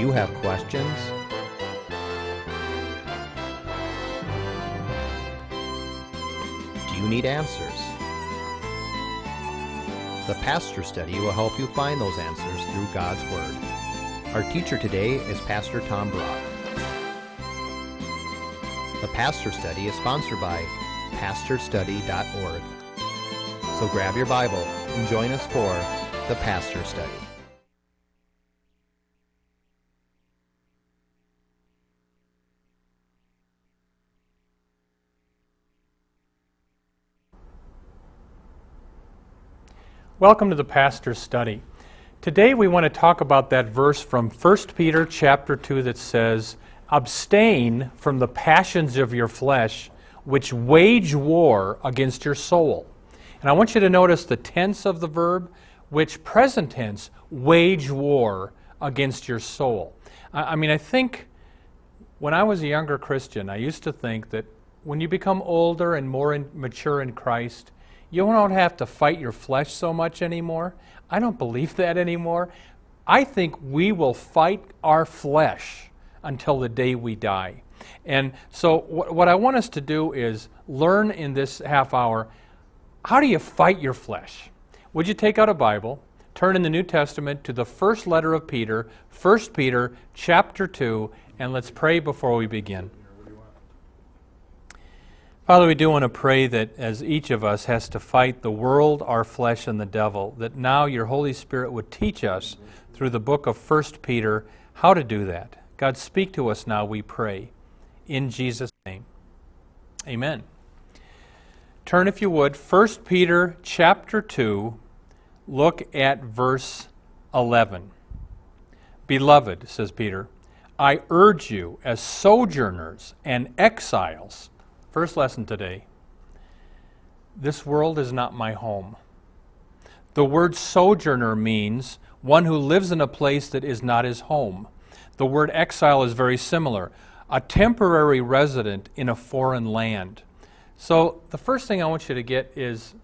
you have questions? Do you need answers? The Pastor Study will help you find those answers through God's Word. Our teacher today is Pastor Tom Brock. The Pastor Study is sponsored by pastorstudy.org. So grab your Bible and join us for the Pastor Study. Welcome to the Pastor's Study. Today we want to talk about that verse from 1 Peter chapter 2 that says, Abstain from the passions of your flesh, which wage war against your soul. And I want you to notice the tense of the verb, which present tense, wage war against your soul. I, mean, I think when I was a younger Christian, I used to think that when you become older and more in, mature in Christ, you don't have to fight your flesh so much anymore. I don't believe that anymore. I think we will fight our flesh until the day we die. And so, wh- what I want us to do is learn in this half hour how do you fight your flesh? Would you take out a Bible, turn in the New Testament to the first letter of Peter, 1 Peter chapter 2, and let's pray before we begin. Father, we do want to pray that as each of us has to fight the world, our flesh, and the devil, that now your Holy Spirit would teach us through the book of 1 Peter how to do that. God, speak to us now, we pray. In Jesus' name. Amen. Turn, if you would, 1 Peter chapter 2, look at verse 11. Beloved, says Peter, I urge you as sojourners and exiles First lesson today this world is not my home. The word sojourner means one who lives in a place that is not his home. The word exile is very similar a temporary resident in a foreign land. So, the first thing I want you to get is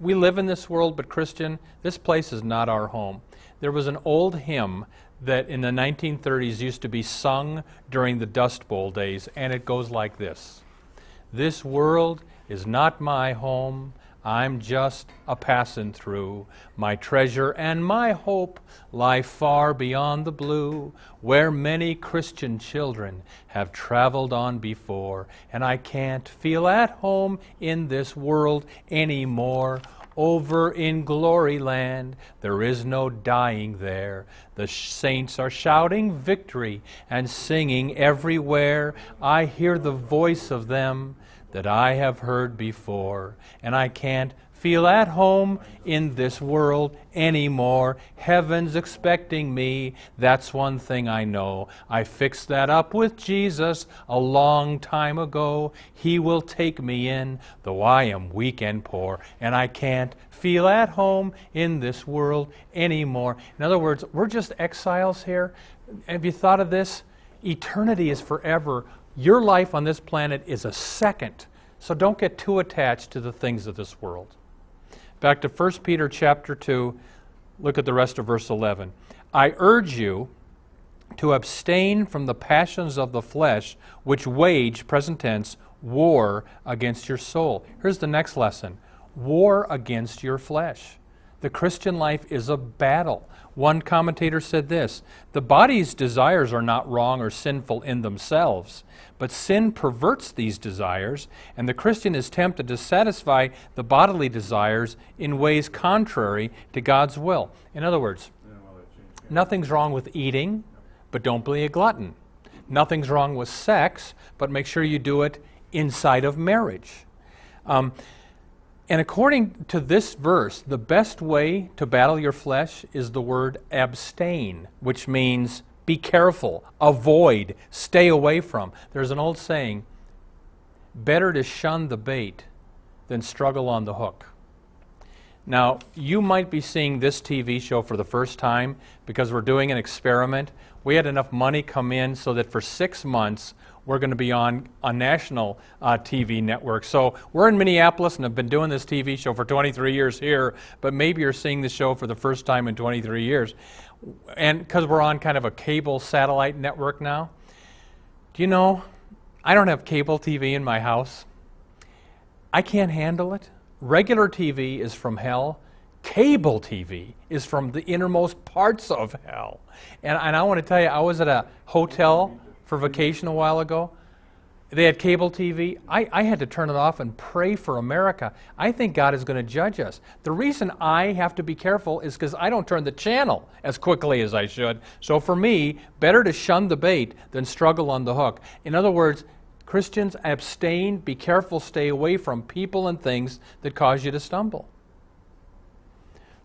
we live in this world, but Christian, this place is not our home. There was an old hymn that in the 1930s used to be sung during the Dust Bowl days, and it goes like this. This world is not my home. I'm just a passing through. My treasure and my hope lie far beyond the blue, where many Christian children have traveled on before, and I can't feel at home in this world any more. Over in glory land, there is no dying there. The saints are shouting victory and singing everywhere. I hear the voice of them that I have heard before, and I can't feel at home in this world anymore. Heaven's expecting me. That's one thing I know. I fixed that up with Jesus a long time ago. He will take me in, though I am weak and poor, and I can't feel at home in this world anymore. In other words, we're just exiles here. Have you thought of this? Eternity is forever your life on this planet is a second. So don't get too attached to the things of this world. Back to 1 Peter chapter 2, look at the rest of verse 11. I urge you to abstain from the passions of the flesh, which wage, present tense, war against your soul. Here's the next lesson war against your flesh. The Christian life is a battle. One commentator said this The body's desires are not wrong or sinful in themselves, but sin perverts these desires, and the Christian is tempted to satisfy the bodily desires in ways contrary to God's will. In other words, nothing's wrong with eating, but don't be a glutton. Nothing's wrong with sex, but make sure you do it inside of marriage. Um, and according to this verse, the best way to battle your flesh is the word abstain, which means be careful, avoid, stay away from. There's an old saying better to shun the bait than struggle on the hook. Now, you might be seeing this TV show for the first time because we're doing an experiment we had enough money come in so that for six months we're going to be on a national uh, TV network. So we're in Minneapolis and have been doing this TV show for 23 years here, but maybe you're seeing the show for the first time in 23 years. And because we're on kind of a cable satellite network now. Do you know, I don't have cable TV in my house. I can't handle it. Regular TV is from hell. Cable TV is from the innermost parts of hell. And, and I want to tell you, I was at a hotel for vacation a while ago. They had cable TV. I, I had to turn it off and pray for America. I think God is going to judge us. The reason I have to be careful is because I don't turn the channel as quickly as I should. So for me, better to shun the bait than struggle on the hook. In other words, Christians, abstain, be careful, stay away from people and things that cause you to stumble.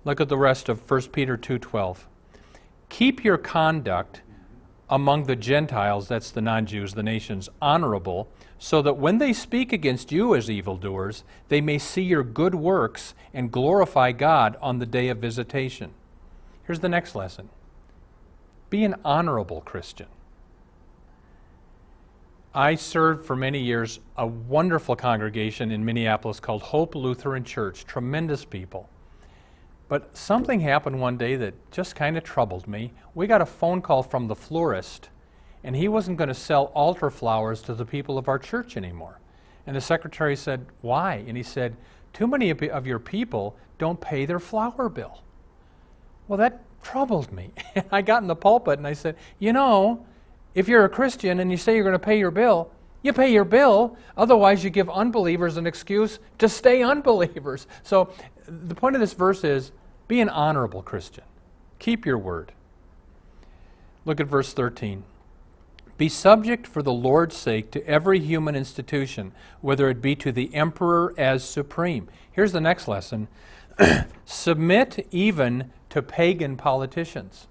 Look at the rest of 1 Peter 2:12. Keep your conduct among the Gentiles, that's the non Jews, the nations, honorable, so that when they speak against you as evildoers, they may see your good works and glorify God on the day of visitation. Here's the next lesson be an honorable Christian. I served for many years a wonderful congregation in Minneapolis called Hope Lutheran Church, tremendous people. But something happened one day that just kind of troubled me. We got a phone call from the florist, and he wasn't going to sell altar flowers to the people of our church anymore. And the secretary said, Why? And he said, Too many of your people don't pay their flower bill. Well, that troubled me. I got in the pulpit and I said, You know, if you're a Christian and you say you're going to pay your bill, you pay your bill. Otherwise, you give unbelievers an excuse to stay unbelievers. So, the point of this verse is be an honorable Christian. Keep your word. Look at verse 13. Be subject for the Lord's sake to every human institution, whether it be to the emperor as supreme. Here's the next lesson submit even to pagan politicians.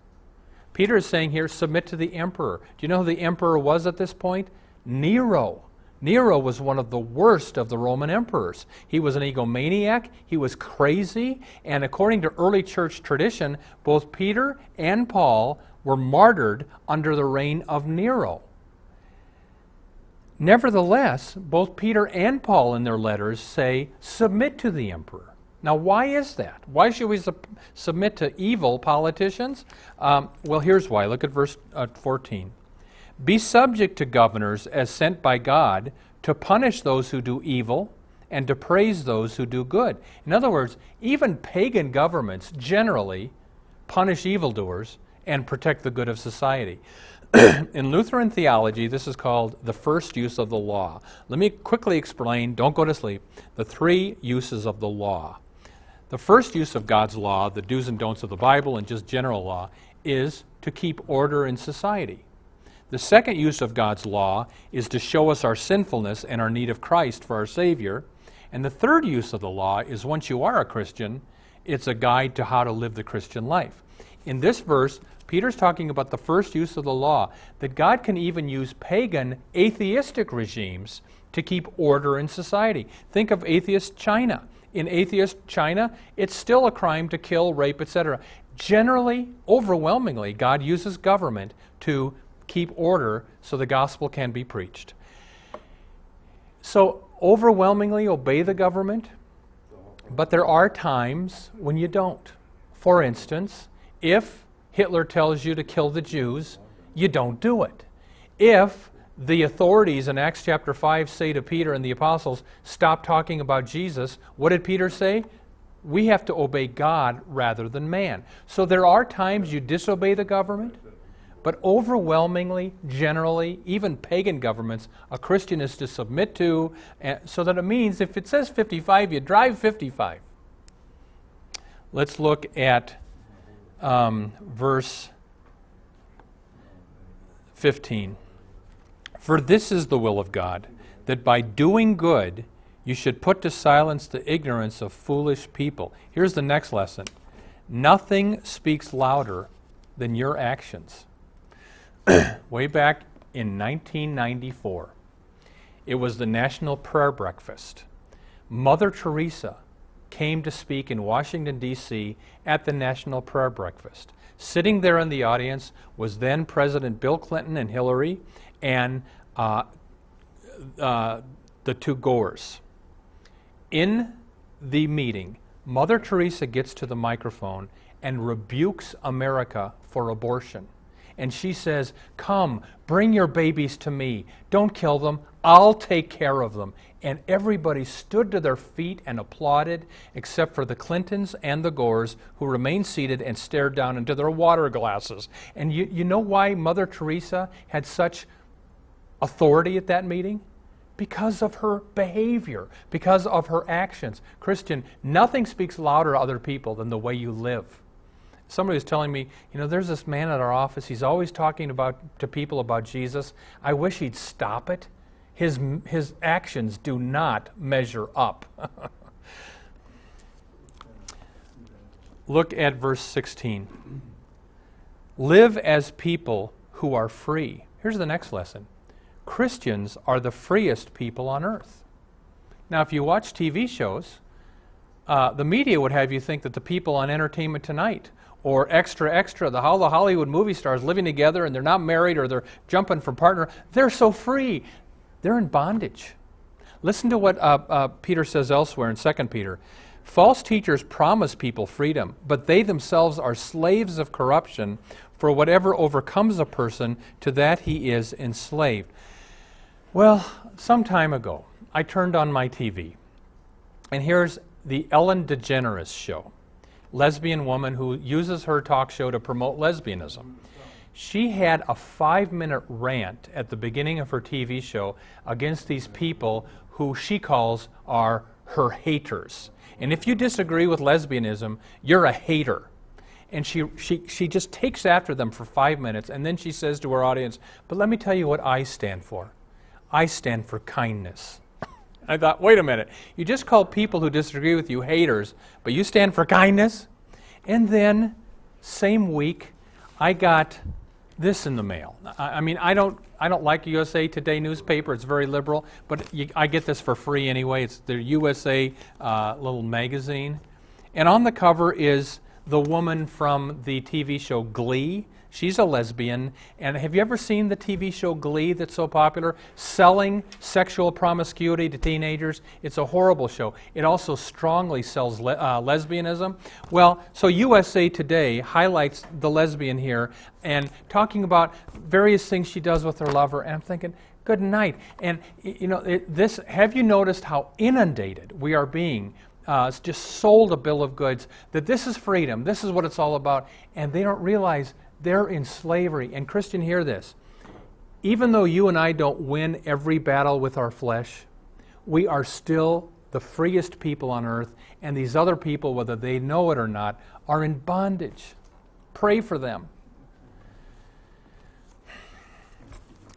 Peter is saying here, submit to the emperor. Do you know who the emperor was at this point? Nero. Nero was one of the worst of the Roman emperors. He was an egomaniac, he was crazy, and according to early church tradition, both Peter and Paul were martyred under the reign of Nero. Nevertheless, both Peter and Paul in their letters say, submit to the emperor. Now, why is that? Why should we su- submit to evil politicians? Um, well, here's why. Look at verse uh, 14. Be subject to governors as sent by God to punish those who do evil and to praise those who do good. In other words, even pagan governments generally punish evildoers and protect the good of society. in Lutheran theology, this is called the first use of the law. Let me quickly explain, don't go to sleep, the three uses of the law. The first use of God's law, the do's and don'ts of the Bible and just general law, is to keep order in society. The second use of God's law is to show us our sinfulness and our need of Christ for our Savior. And the third use of the law is once you are a Christian, it's a guide to how to live the Christian life. In this verse, Peter's talking about the first use of the law, that God can even use pagan, atheistic regimes to keep order in society. Think of atheist China. In atheist China, it's still a crime to kill, rape, etc. Generally, overwhelmingly, God uses government to keep order so the gospel can be preached. So, overwhelmingly obey the government, but there are times when you don't. For instance, if Hitler tells you to kill the Jews, you don't do it. If the authorities in Acts chapter 5 say to Peter and the apostles, Stop talking about Jesus, what did Peter say? We have to obey God rather than man. So there are times you disobey the government, but overwhelmingly, generally, even pagan governments, a Christian is to submit to, uh, so that it means if it says 55, you drive 55. Let's look at um, verse 15. For this is the will of God, that by doing good you should put to silence the ignorance of foolish people. Here's the next lesson Nothing speaks louder than your actions. way back in 1994. It was the National Prayer Breakfast. Mother Teresa came to speak in Washington, D.C. at the National Prayer Breakfast. Sitting there in the audience was then President Bill Clinton and Hillary and uh, uh, the two Gores. In the meeting, Mother Teresa gets to the microphone and rebukes America for abortion. And she says, Come, bring your babies to me. Don't kill them. I'll take care of them. And everybody stood to their feet and applauded, except for the Clintons and the Gores, who remained seated and stared down into their water glasses. And you, you know why Mother Teresa had such authority at that meeting? Because of her behavior, because of her actions. Christian, nothing speaks louder to other people than the way you live. Somebody was telling me, you know, there's this man at our office. He's always talking about to people about Jesus. I wish he'd stop it. His his actions do not measure up. Look at verse 16. Live as people who are free. Here's the next lesson. Christians are the freest people on earth. Now, if you watch TV shows, uh, the media would have you think that the people on Entertainment Tonight or Extra Extra, the, Hollywood movie stars living together and they're not married or they're jumping from partner, they're so free. They're in bondage. Listen to what uh, uh, Peter says elsewhere in 2 Peter. False teachers promise people freedom, but they themselves are slaves of corruption, for whatever overcomes a person, to that he is enslaved. Well, some time ago, I turned on my TV, and here's the Ellen DeGeneres show lesbian woman who uses her talk show to promote lesbianism. She had a five minute rant at the beginning of her TV show against these people who she calls are her haters. And if you disagree with lesbianism, you're a hater. And she, she, she just takes after them for five minutes, and then she says to her audience, But let me tell you what I stand for. I stand for kindness. I thought, wait a minute. You just call people who disagree with you haters, but you stand for kindness? And then, same week, I got this in the mail. I, I mean, I don't, I don't like USA Today newspaper. It's very liberal, but you, I get this for free anyway. It's the USA uh, little magazine. And on the cover is the woman from the TV show Glee. She's a lesbian. And have you ever seen the TV show Glee that's so popular? Selling sexual promiscuity to teenagers. It's a horrible show. It also strongly sells le- uh, lesbianism. Well, so USA Today highlights the lesbian here and talking about various things she does with her lover. And I'm thinking, good night. And, you know, it, this, have you noticed how inundated we are being uh, just sold a bill of goods that this is freedom, this is what it's all about, and they don't realize they're in slavery. And Christian, hear this. Even though you and I don't win every battle with our flesh, we are still the freest people on earth, and these other people, whether they know it or not, are in bondage. Pray for them.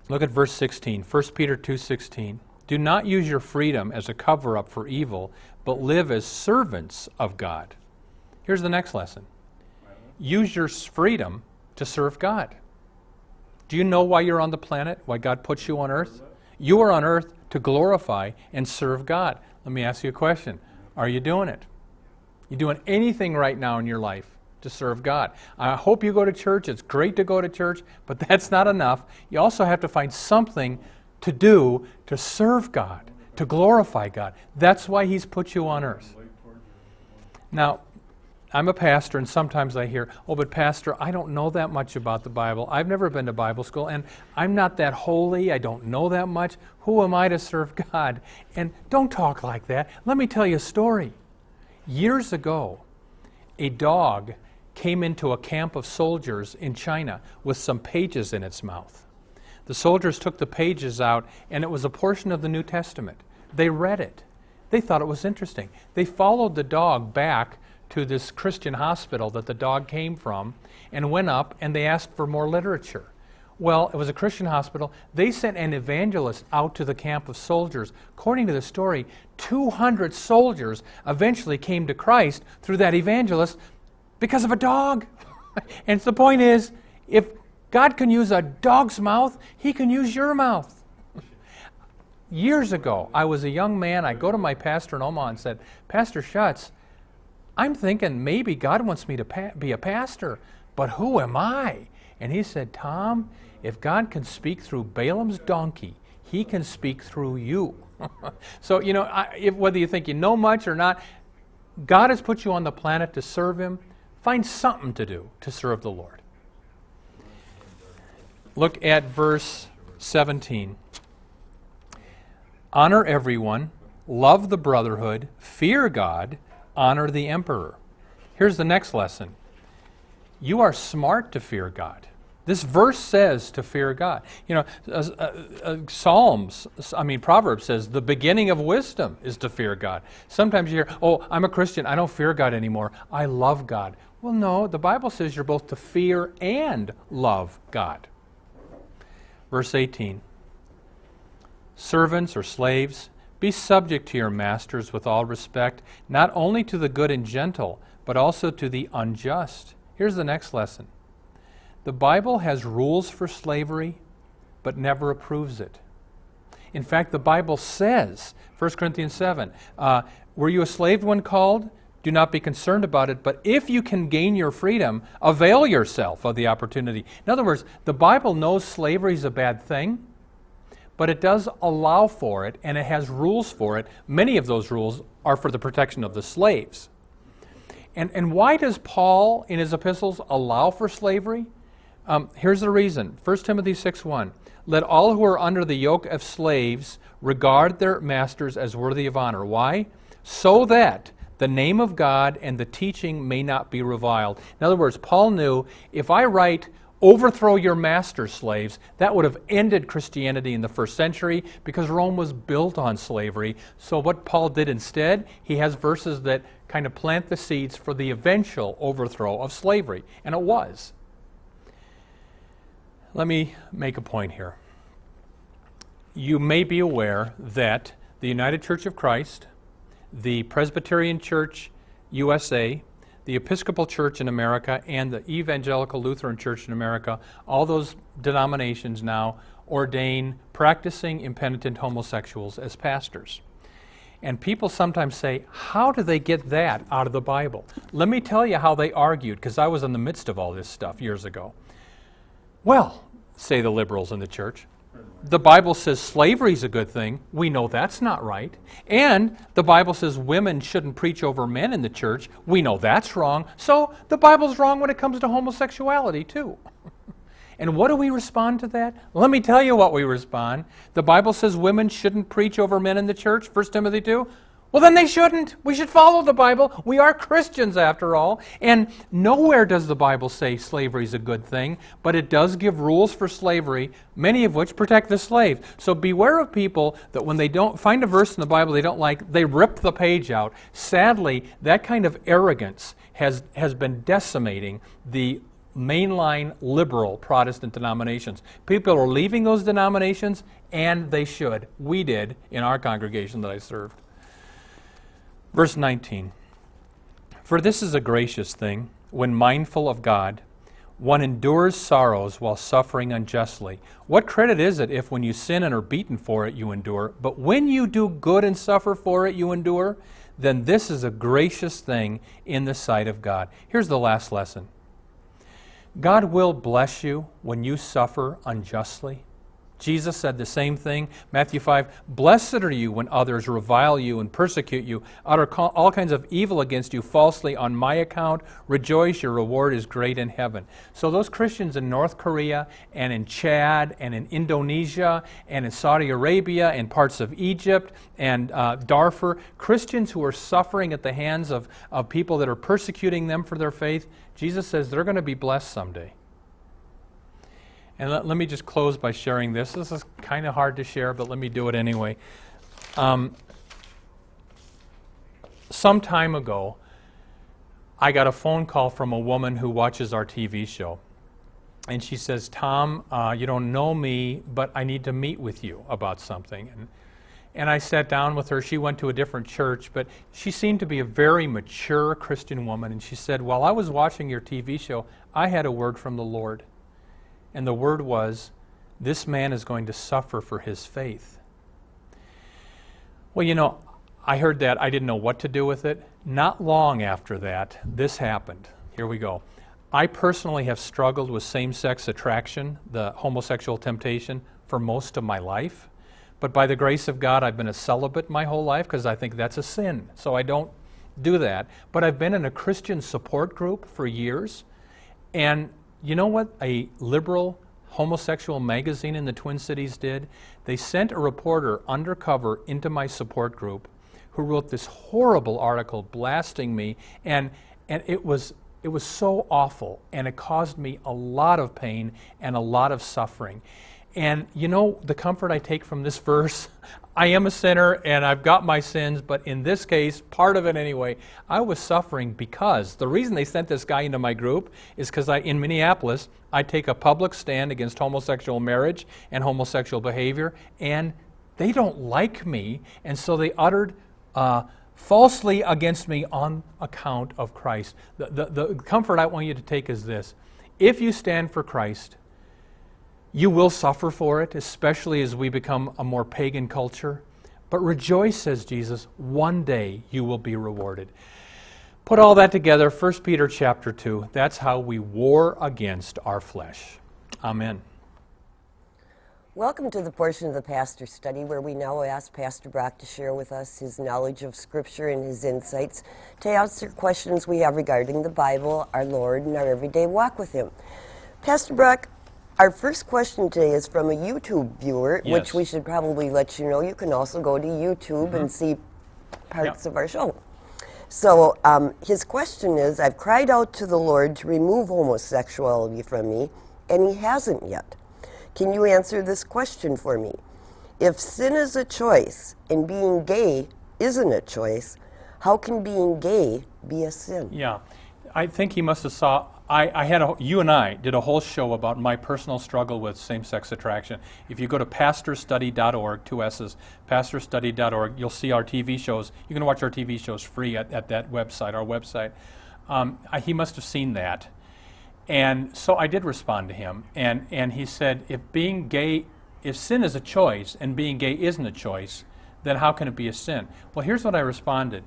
Look at verse 16, 1 Peter 2:16. Do not use your freedom as a cover up for evil, but live as servants of God. Here's the next lesson. Use your freedom to serve God. Do you know why you're on the planet? Why God puts you on earth? You are on earth to glorify and serve God. Let me ask you a question. Are you doing it? You doing anything right now in your life to serve God? I hope you go to church. It's great to go to church, but that's not enough. You also have to find something to do to serve God, to glorify God. That's why He's put you on earth. Now, I'm a pastor, and sometimes I hear, oh, but Pastor, I don't know that much about the Bible. I've never been to Bible school, and I'm not that holy. I don't know that much. Who am I to serve God? And don't talk like that. Let me tell you a story. Years ago, a dog came into a camp of soldiers in China with some pages in its mouth. The soldiers took the pages out, and it was a portion of the New Testament. They read it. They thought it was interesting. They followed the dog back to this Christian hospital that the dog came from and went up and they asked for more literature. Well, it was a Christian hospital. They sent an evangelist out to the camp of soldiers. According to the story, 200 soldiers eventually came to Christ through that evangelist because of a dog. and the point is, if God can use a dog's mouth, He can use your mouth. Years ago, I was a young man. I go to my pastor in Omaha and said, Pastor Schutz, I'm thinking maybe God wants me to pa- be a pastor, but who am I? And he said, Tom, if God can speak through Balaam's donkey, he can speak through you. so, you know, I, if, whether you think you know much or not, God has put you on the planet to serve Him. Find something to do to serve the Lord. Look at verse 17. Honor everyone, love the brotherhood, fear God, honor the emperor. Here's the next lesson you are smart to fear God. This verse says to fear God. You know, uh, uh, uh, Psalms, I mean, Proverbs says the beginning of wisdom is to fear God. Sometimes you hear, oh, I'm a Christian, I don't fear God anymore, I love God. Well, no, the Bible says you're both to fear and love God. Verse 18 Servants or slaves, be subject to your masters with all respect, not only to the good and gentle, but also to the unjust. Here's the next lesson the Bible has rules for slavery, but never approves it. In fact, the Bible says, 1 Corinthians 7, uh, Were you a slave when called? Do not be concerned about it, but if you can gain your freedom, avail yourself of the opportunity. In other words, the Bible knows slavery is a bad thing, but it does allow for it, and it has rules for it. Many of those rules are for the protection of the slaves. And, and why does Paul, in his epistles, allow for slavery? Um, here's the reason 1 Timothy 6 1. Let all who are under the yoke of slaves regard their masters as worthy of honor. Why? So that the name of God and the teaching may not be reviled. In other words, Paul knew if I write, overthrow your master slaves, that would have ended Christianity in the first century because Rome was built on slavery. So, what Paul did instead, he has verses that kind of plant the seeds for the eventual overthrow of slavery. And it was. Let me make a point here. You may be aware that the United Church of Christ, the Presbyterian Church USA, the Episcopal Church in America, and the Evangelical Lutheran Church in America, all those denominations now ordain practicing impenitent homosexuals as pastors. And people sometimes say, How do they get that out of the Bible? Let me tell you how they argued, because I was in the midst of all this stuff years ago. Well, say the liberals in the church, the Bible says slavery is a good thing. We know that's not right. And the Bible says women shouldn't preach over men in the church. We know that's wrong. So the Bible's wrong when it comes to homosexuality, too. and what do we respond to that? Let me tell you what we respond. The Bible says women shouldn't preach over men in the church, 1 Timothy 2. Well, then they shouldn't. We should follow the Bible. We are Christians, after all. And nowhere does the Bible say slavery is a good thing, but it does give rules for slavery, many of which protect the slave. So beware of people that when they don't find a verse in the Bible they don't like, they rip the page out. Sadly, that kind of arrogance has, has been decimating the mainline liberal Protestant denominations. People are leaving those denominations, and they should. We did in our congregation that I served. Verse 19 For this is a gracious thing, when mindful of God, one endures sorrows while suffering unjustly. What credit is it if, when you sin and are beaten for it, you endure? But when you do good and suffer for it, you endure? Then this is a gracious thing in the sight of God. Here's the last lesson God will bless you when you suffer unjustly. Jesus said the same thing. Matthew 5 Blessed are you when others revile you and persecute you, utter all kinds of evil against you falsely on my account. Rejoice, your reward is great in heaven. So, those Christians in North Korea and in Chad and in Indonesia and in Saudi Arabia and parts of Egypt and uh, Darfur, Christians who are suffering at the hands of, of people that are persecuting them for their faith, Jesus says they're going to be blessed someday. And let, let me just close by sharing this. This is kind of hard to share, but let me do it anyway. Um, some time ago, I got a phone call from a woman who watches our TV show. And she says, Tom, uh, you don't know me, but I need to meet with you about something. And, and I sat down with her. She went to a different church, but she seemed to be a very mature Christian woman. And she said, While I was watching your TV show, I had a word from the Lord. And the word was, This man is going to suffer for his faith. Well, you know, I heard that. I didn't know what to do with it. Not long after that, this happened. Here we go. I personally have struggled with same sex attraction, the homosexual temptation, for most of my life. But by the grace of God, I've been a celibate my whole life because I think that's a sin. So I don't do that. But I've been in a Christian support group for years. And you know what a liberal homosexual magazine in the Twin Cities did? They sent a reporter undercover into my support group who wrote this horrible article blasting me and and it was it was so awful and it caused me a lot of pain and a lot of suffering. And you know the comfort I take from this verse? I am a sinner and I've got my sins, but in this case, part of it anyway, I was suffering because the reason they sent this guy into my group is because I, in Minneapolis, I take a public stand against homosexual marriage and homosexual behavior, and they don't like me, and so they uttered uh, falsely against me on account of Christ. The, the, the comfort I want you to take is this if you stand for Christ, you will suffer for it, especially as we become a more pagan culture. But rejoice, says Jesus, one day you will be rewarded. Put all that together, 1 Peter chapter 2. That's how we war against our flesh. Amen. Welcome to the portion of the pastor study where we now ask Pastor Brock to share with us his knowledge of Scripture and his insights to answer questions we have regarding the Bible, our Lord, and our everyday walk with Him. Pastor Brock, our first question today is from a YouTube viewer, Yes. which we should probably let you know. You can also go to YouTube and see parts Yep. of our show. So um, his question is I've cried out to the Lord to remove homosexuality from me, and he hasn't yet. Can you answer this question for me? If sin is a choice and being gay isn't a choice, how can being gay be a sin? Yeah, I think he must have saw. I, I had a, you and I did a whole show about my personal struggle with same-sex attraction. If you go to pastorstudy.org, two S's, pastorstudy.org, you'll see our TV shows. You can watch our TV shows free at, at that website, our website. Um, I, he must have seen that, and so I did respond to him, and and he said, if being gay, if sin is a choice and being gay isn't a choice, then how can it be a sin? Well, here's what I responded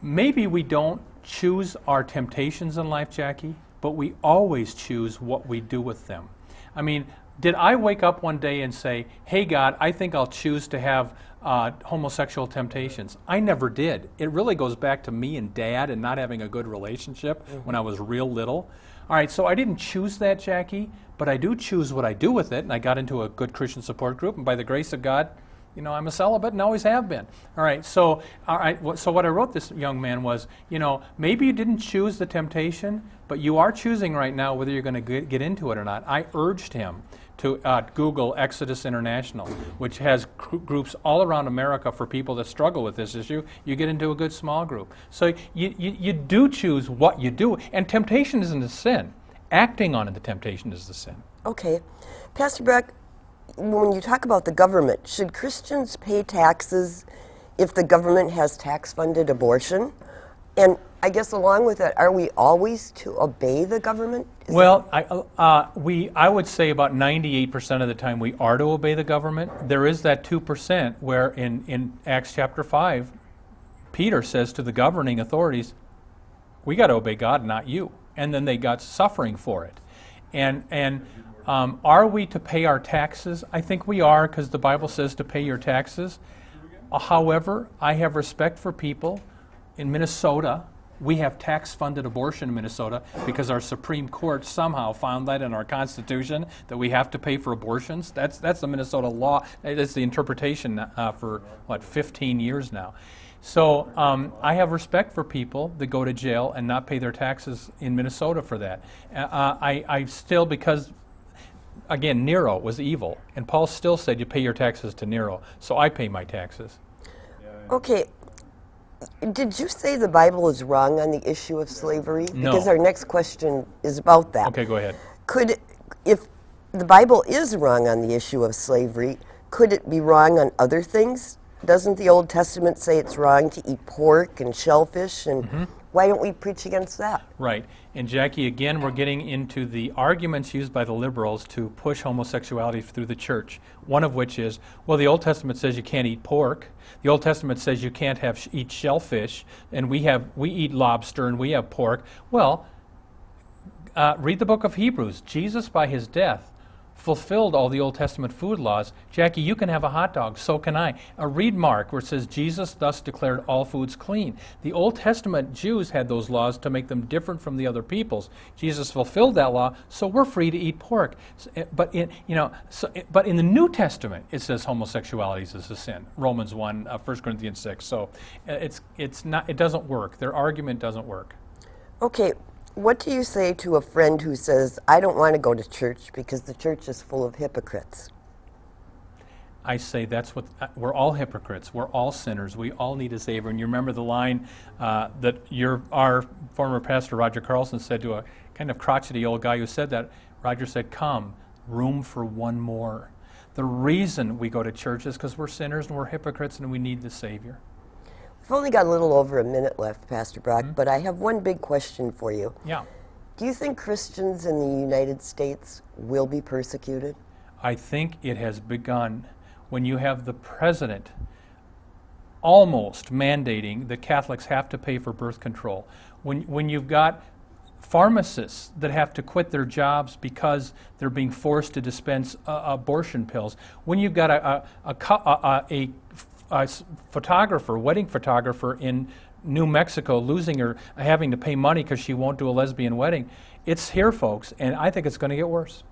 maybe we don't choose our temptations in life, Jackie, but we always choose what we do with them. I mean, did I wake up one day and say, hey, God, I think I'll choose to have uh, homosexual temptations? I never did. It really goes back to me and dad and not having a good relationship when I was real little. All right, so I didn't choose that, Jackie, but I do choose what I do with it, and I got into a good Christian support group, and by the grace of God, you know, I'm a celibate and always have been. All right, so all right, so what I wrote this young man was, you know, maybe you didn't choose the temptation, but you are choosing right now whether you're going to get, into it or not. I urged him to uh, Google Exodus International, which has gr- groups all around America for people that struggle with this issue. You get into a good small group. So you, you, you do choose what you do, and temptation isn't a sin. Acting on it, the temptation is the sin. Okay. Pastor Brock, when you talk about the government, should Christians pay taxes if the government has tax funded abortion? And I guess along with that, are we always to obey the government? Is Well, I, uh, we, I would say about 98% of the time we are to obey the government. There is that 2% where in, in Acts chapter 5, Peter says to the governing authorities, we got to obey God, not you. And then they got suffering for it. And, and um, are we to pay our taxes? I think we are because the Bible says to pay your taxes. Uh, however, I have respect for people in Minnesota. We have tax funded abortion in Minnesota because our Supreme Court somehow found that in our Constitution that we have to pay for abortions. That's, that's the Minnesota law. That's the interpretation uh, for, what, 15 years now. So um, I have respect for people that go to jail and not pay their taxes in Minnesota for that. Uh, I, I still, because again, Nero was evil, and Paul still said you pay your taxes to Nero. So I pay my taxes. Okay. Did you say the Bible is wrong on the issue of slavery? No. Because our next question is about that. Okay, go ahead. Could, if the Bible is wrong on the issue of slavery, could it be wrong on other things? Doesn't the Old Testament say it's wrong to eat pork and shellfish and mm-hmm. Why don't we preach against that? Right. And Jackie, again, we're getting into the arguments used by the liberals to push homosexuality through the church. One of which is, well, the Old Testament says you can't eat pork. The Old Testament says you can't have eat shellfish, and we have we eat lobster and we have pork. Well, uh, read the book of Hebrews. Jesus, by his death, fulfilled all the Old Testament food laws. Jackie, you can have a hot dog, so can I. Uh, read Mark, where it says Jesus thus declared all foods clean. The Old Testament Jews had those laws to make them different from the other peoples. Jesus fulfilled that law, so we're free to eat pork. Uh, but in you know, so, uh, but in the New Testament, it says homosexuality is a sin. Romans one, uh, 1 Corinthians six. So uh, it's it's not. It doesn't work. Their argument doesn't work. Okay, what do you say to a friend who says, I don't want to go to church because the church is full of hypocrites? I say that's what uh, we're all hypocrites. We're all sinners. We all need a savior. And you remember the line uh, that your our former pastor Roger Carlson said to a kind of crotchety old guy who said that. Roger said, "Come, room for one more." The reason we go to church is because we're sinners and we're hypocrites and we need the savior. We've only got a little over a minute left, Pastor Brock, but I have one big question for you. Yeah, Do you think Christians in the United States will be persecuted? I think it has begun when you have the president almost mandating that Catholics have to pay for birth control. When, when you've got pharmacists that have to quit their jobs because they're being forced to dispense uh, abortion pills. When you've got a, a, a, a, a, photographer, wedding photographer in New Mexico, losing her, having to pay money because she won't do a lesbian wedding. It's here, folks, and I think it's going to get worse.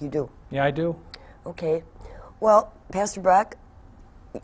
You do. Yeah, I do. Okay. Well, Pastor Brock,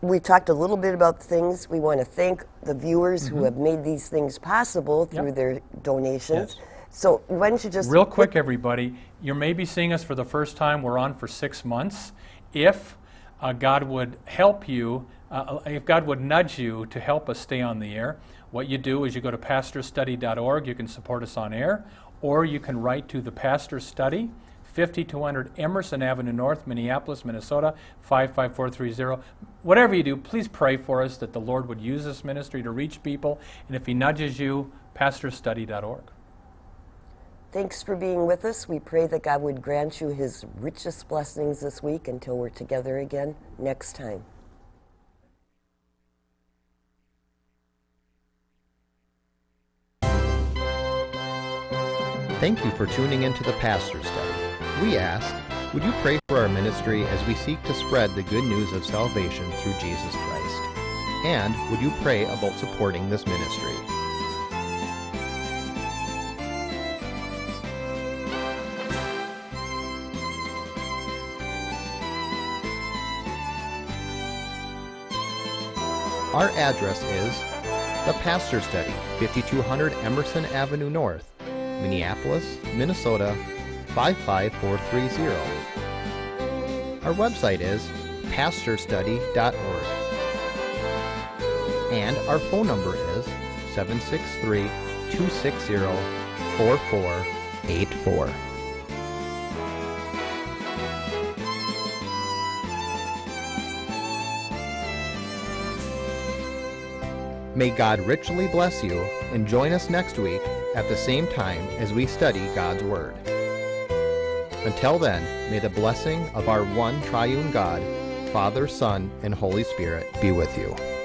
we talked a little bit about things. We want to thank the viewers who have made these things possible through Yep. their donations. Yes. So why don't you just Real quick, everybody, you may be seeing us for the first time. We're on for six months. If uh, God would help you, uh, if God would nudge you to help us stay on the air, what you do is you go to pastorstudy.org. You can support us on air, or you can write to the Pastor Study, 5200 Emerson Avenue North, Minneapolis, Minnesota, 55430. Whatever you do, please pray for us that the Lord would use this ministry to reach people. And if He nudges you, pastorstudy.org. Thanks for being with us. We pray that God would grant you his richest blessings this week until we're together again next time. Thank you for tuning into the Pastor Study. We ask, would you pray for our ministry as we seek to spread the good news of salvation through Jesus Christ? And would you pray about supporting this ministry? Our address is The Pastor Study, 5200 Emerson Avenue North, Minneapolis, Minnesota 55430. Our website is pastorstudy.org. And our phone number is 763 260 4484. May God richly bless you and join us next week at the same time as we study God's Word. Until then, may the blessing of our one triune God, Father, Son, and Holy Spirit be with you.